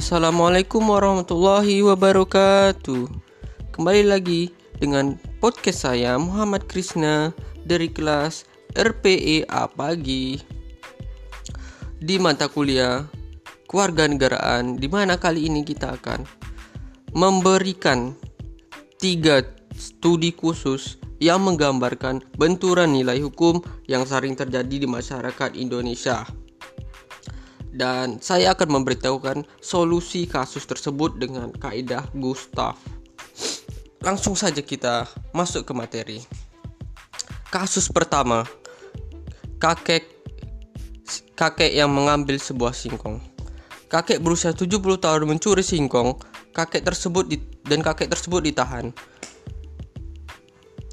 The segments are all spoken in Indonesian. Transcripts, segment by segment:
Assalamualaikum warahmatullahi wabarakatuh. Kembali lagi dengan podcast saya Muhammad Krisna dari kelas RPEA pagi. Di mata kuliah kewarganegaraan di mana kali ini kita akan memberikan tiga studi khusus yang menggambarkan benturan nilai hukum yang sering terjadi di masyarakat Indonesia dan saya akan memberitahukan solusi kasus tersebut dengan kaidah Gustav. Langsung saja kita masuk ke materi. Kasus pertama, kakek kakek yang mengambil sebuah singkong. Kakek berusia 70 tahun mencuri singkong, kakek tersebut di, dan kakek tersebut ditahan.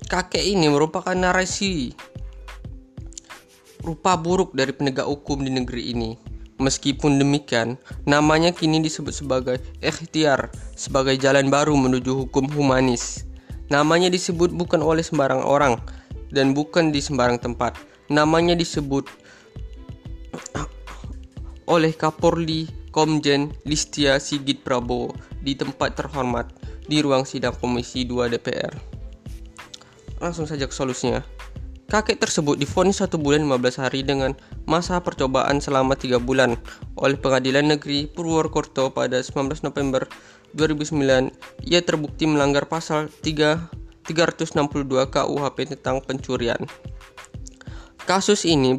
Kakek ini merupakan narasi rupa buruk dari penegak hukum di negeri ini Meskipun demikian, namanya kini disebut sebagai ikhtiar, sebagai jalan baru menuju hukum humanis. Namanya disebut bukan oleh sembarang orang dan bukan di sembarang tempat. Namanya disebut oleh Kapolri Komjen Listia Sigit Prabowo di tempat terhormat di ruang sidang Komisi 2 DPR. Langsung saja ke solusinya. Kakek tersebut difonis satu bulan 15 hari dengan masa percobaan selama tiga bulan oleh Pengadilan Negeri Purwokerto pada 19 November 2009. Ia terbukti melanggar pasal 3, 362 KUHP tentang pencurian. Kasus ini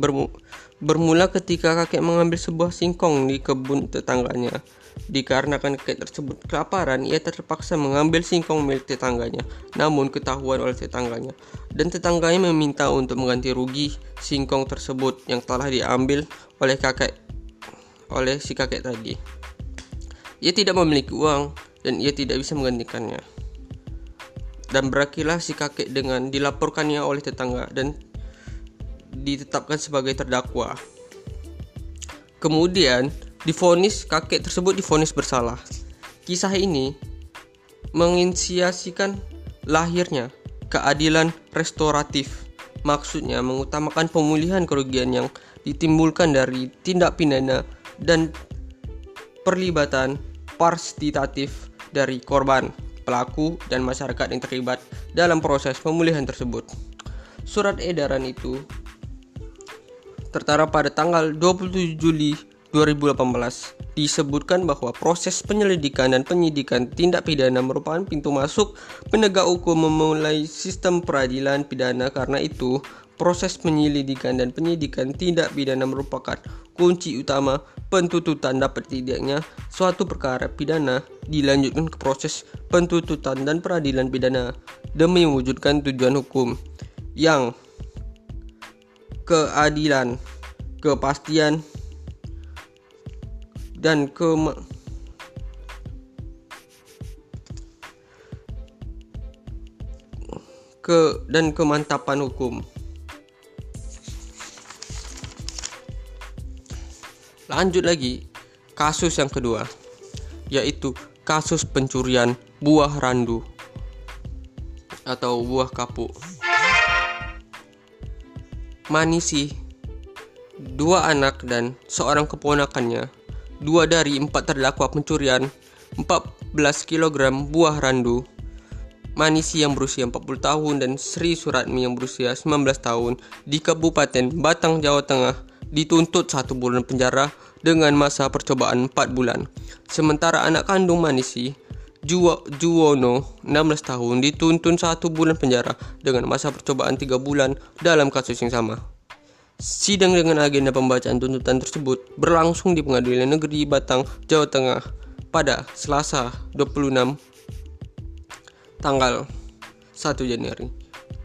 bermula ketika kakek mengambil sebuah singkong di kebun tetangganya. Dikarenakan kakek tersebut kelaparan, ia terpaksa mengambil singkong milik tetangganya. Namun ketahuan oleh tetangganya dan tetangganya meminta untuk mengganti rugi singkong tersebut yang telah diambil oleh kakek oleh si kakek tadi. Ia tidak memiliki uang dan ia tidak bisa menggantikannya. Dan berakhirlah si kakek dengan dilaporkannya oleh tetangga dan ditetapkan sebagai terdakwa. Kemudian difonis kakek tersebut difonis bersalah. Kisah ini menginisiasikan lahirnya keadilan restoratif. Maksudnya mengutamakan pemulihan kerugian yang ditimbulkan dari tindak pidana dan perlibatan partisipatif dari korban, pelaku, dan masyarakat yang terlibat dalam proses pemulihan tersebut. Surat edaran itu tertara pada tanggal 27 Juli 2018 disebutkan bahwa proses penyelidikan dan penyidikan tindak pidana merupakan pintu masuk penegak hukum memulai sistem peradilan pidana. Karena itu proses penyelidikan dan penyidikan tindak pidana merupakan kunci utama pentuntutan dapat tidaknya suatu perkara pidana dilanjutkan ke proses pentuntutan dan peradilan pidana demi mewujudkan tujuan hukum yang keadilan, kepastian, dan ke ke dan kemantapan hukum. Lanjut lagi, kasus yang kedua yaitu kasus pencurian buah randu atau buah kapuk. Manisi, dua anak dan seorang keponakannya dua dari empat terdakwa pencurian 14 kg buah randu Manisi yang berusia 40 tahun dan Sri Suratmi yang berusia 19 tahun di Kabupaten Batang, Jawa Tengah dituntut satu bulan penjara dengan masa percobaan 4 bulan. Sementara anak kandung Manisi, Juwo, Juwono, 16 tahun, dituntut satu bulan penjara dengan masa percobaan 3 bulan dalam kasus yang sama. Sidang dengan agenda pembacaan tuntutan tersebut berlangsung di Pengadilan Negeri Batang, Jawa Tengah pada Selasa 26 tanggal 1 Januari.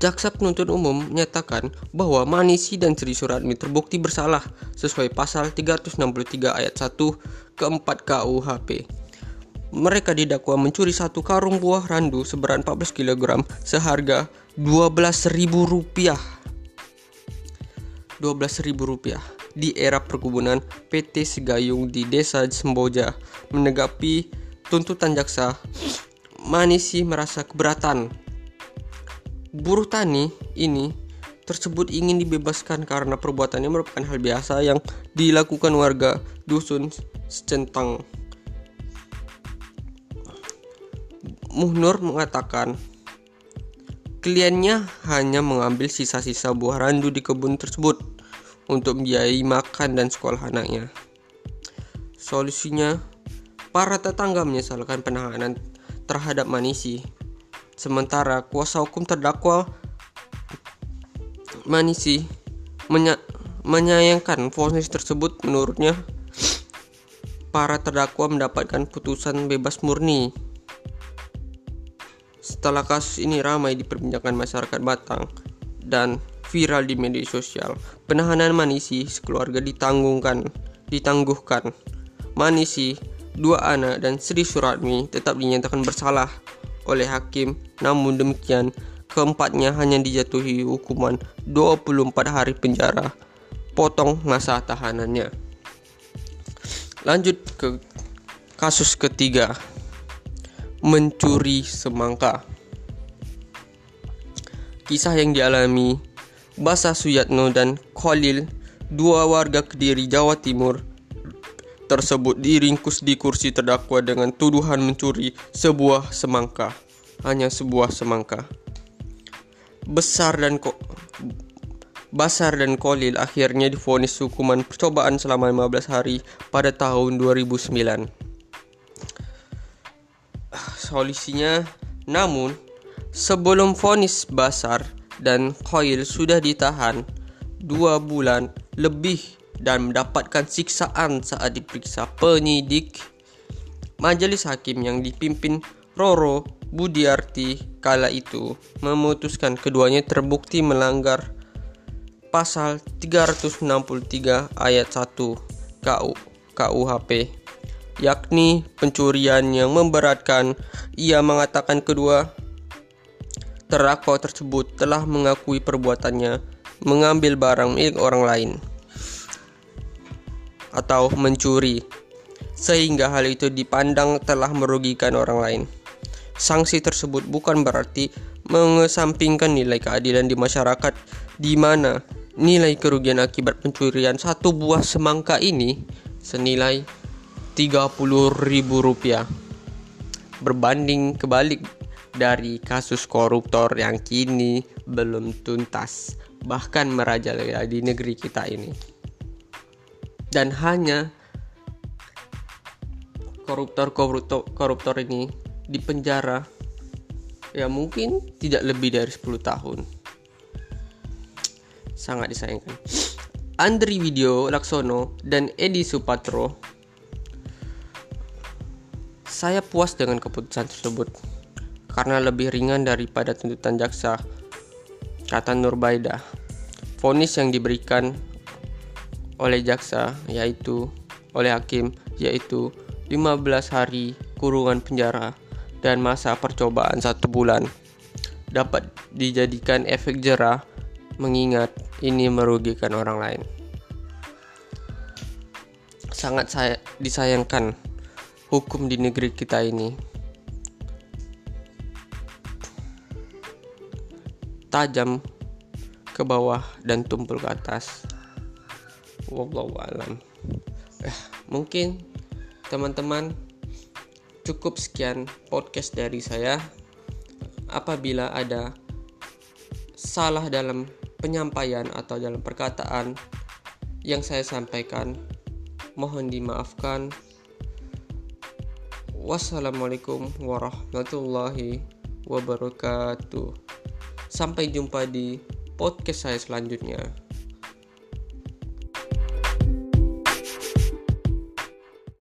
Jaksa penuntut umum menyatakan bahwa Manisi dan Sri Suratmi terbukti bersalah sesuai pasal 363 ayat 1 keempat KUHP. Mereka didakwa mencuri satu karung buah randu seberat 14 kg seharga Rp12.000 Rp12.000 di era perkebunan PT Segayung di Desa Semboja. Menanggapi tuntutan jaksa, Manisi merasa keberatan. Buruh tani ini tersebut ingin dibebaskan karena perbuatannya merupakan hal biasa yang dilakukan warga dusun Secentang. Muhnur mengatakan kliennya hanya mengambil sisa-sisa buah randu di kebun tersebut untuk biayai makan dan sekolah anaknya. Solusinya, para tetangga menyesalkan penahanan terhadap Manisi. Sementara kuasa hukum terdakwa Manisi menya menyayangkan vonis tersebut menurutnya para terdakwa mendapatkan putusan bebas murni. Setelah kasus ini ramai diperbincangkan masyarakat Batang dan viral di media sosial, penahanan Manisi sekeluarga ditanggungkan, ditangguhkan. Manisi, dua anak dan Sri Suratmi tetap dinyatakan bersalah oleh hakim. Namun demikian, keempatnya hanya dijatuhi hukuman 24 hari penjara, potong masa tahanannya. Lanjut ke kasus ketiga mencuri semangka. Kisah yang dialami Basa Suyatno dan Khalil, dua warga Kediri, Jawa Timur, tersebut diringkus di kursi terdakwa dengan tuduhan mencuri sebuah semangka. Hanya sebuah semangka. Besar dan kok Basar dan Khalil akhirnya difonis hukuman percobaan selama 15 hari pada tahun 2009 solusinya. Namun, sebelum vonis Basar dan Khoil sudah ditahan dua bulan lebih dan mendapatkan siksaan saat diperiksa penyidik, majelis hakim yang dipimpin Roro Budiarti kala itu memutuskan keduanya terbukti melanggar pasal 363 ayat 1 KU KUHP yakni pencurian yang memberatkan. Ia mengatakan kedua terdakwa tersebut telah mengakui perbuatannya mengambil barang milik orang lain atau mencuri sehingga hal itu dipandang telah merugikan orang lain. Sanksi tersebut bukan berarti mengesampingkan nilai keadilan di masyarakat di mana nilai kerugian akibat pencurian satu buah semangka ini senilai Rp30.000 berbanding kebalik dari kasus koruptor yang kini belum tuntas bahkan merajalela di negeri kita ini. Dan hanya koruptor-koruptor koruptor ini dipenjara ya mungkin tidak lebih dari 10 tahun. Sangat disayangkan. Andri Video Laksono dan Edi Supatro saya puas dengan keputusan tersebut karena lebih ringan daripada tuntutan jaksa, kata Nurbaida. Vonis yang diberikan oleh jaksa yaitu oleh hakim yaitu 15 hari kurungan penjara dan masa percobaan satu bulan dapat dijadikan efek jerah mengingat ini merugikan orang lain. Sangat saya disayangkan hukum di negeri kita ini tajam ke bawah dan tumpul ke atas. Wallahu alam. Eh, mungkin teman-teman cukup sekian podcast dari saya. Apabila ada salah dalam penyampaian atau dalam perkataan yang saya sampaikan, mohon dimaafkan. Wassalamualaikum warahmatullahi wabarakatuh. Sampai jumpa di podcast saya selanjutnya.